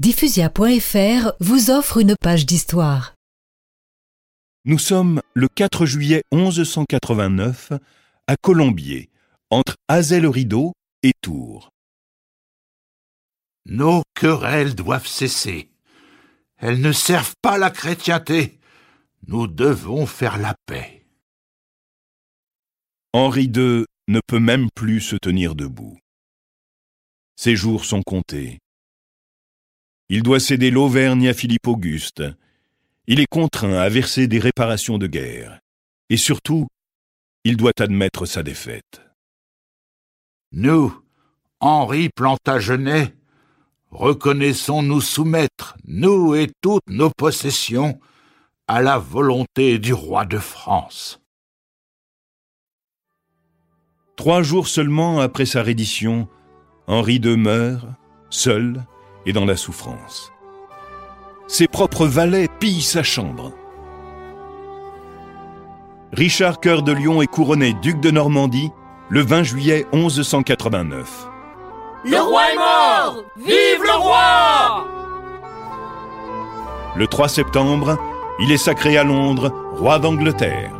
Diffusia.fr vous offre une page d'histoire. Nous sommes le 4 juillet 1189 à Colombier, entre Azel-Rideau et Tours. Nos querelles doivent cesser. Elles ne servent pas la chrétienté. Nous devons faire la paix. Henri II ne peut même plus se tenir debout. Ses jours sont comptés. Il doit céder l'Auvergne à Philippe Auguste. Il est contraint à verser des réparations de guerre. Et surtout, il doit admettre sa défaite. Nous, Henri Plantagenet, reconnaissons nous soumettre, nous et toutes nos possessions, à la volonté du roi de France. Trois jours seulement après sa reddition, Henri II meurt, seul et dans la souffrance. Ses propres valets pillent sa chambre. Richard Cœur de Lion est couronné duc de Normandie le 20 juillet 1189. Le roi est mort Vive le roi Le 3 septembre, il est sacré à Londres roi d'Angleterre.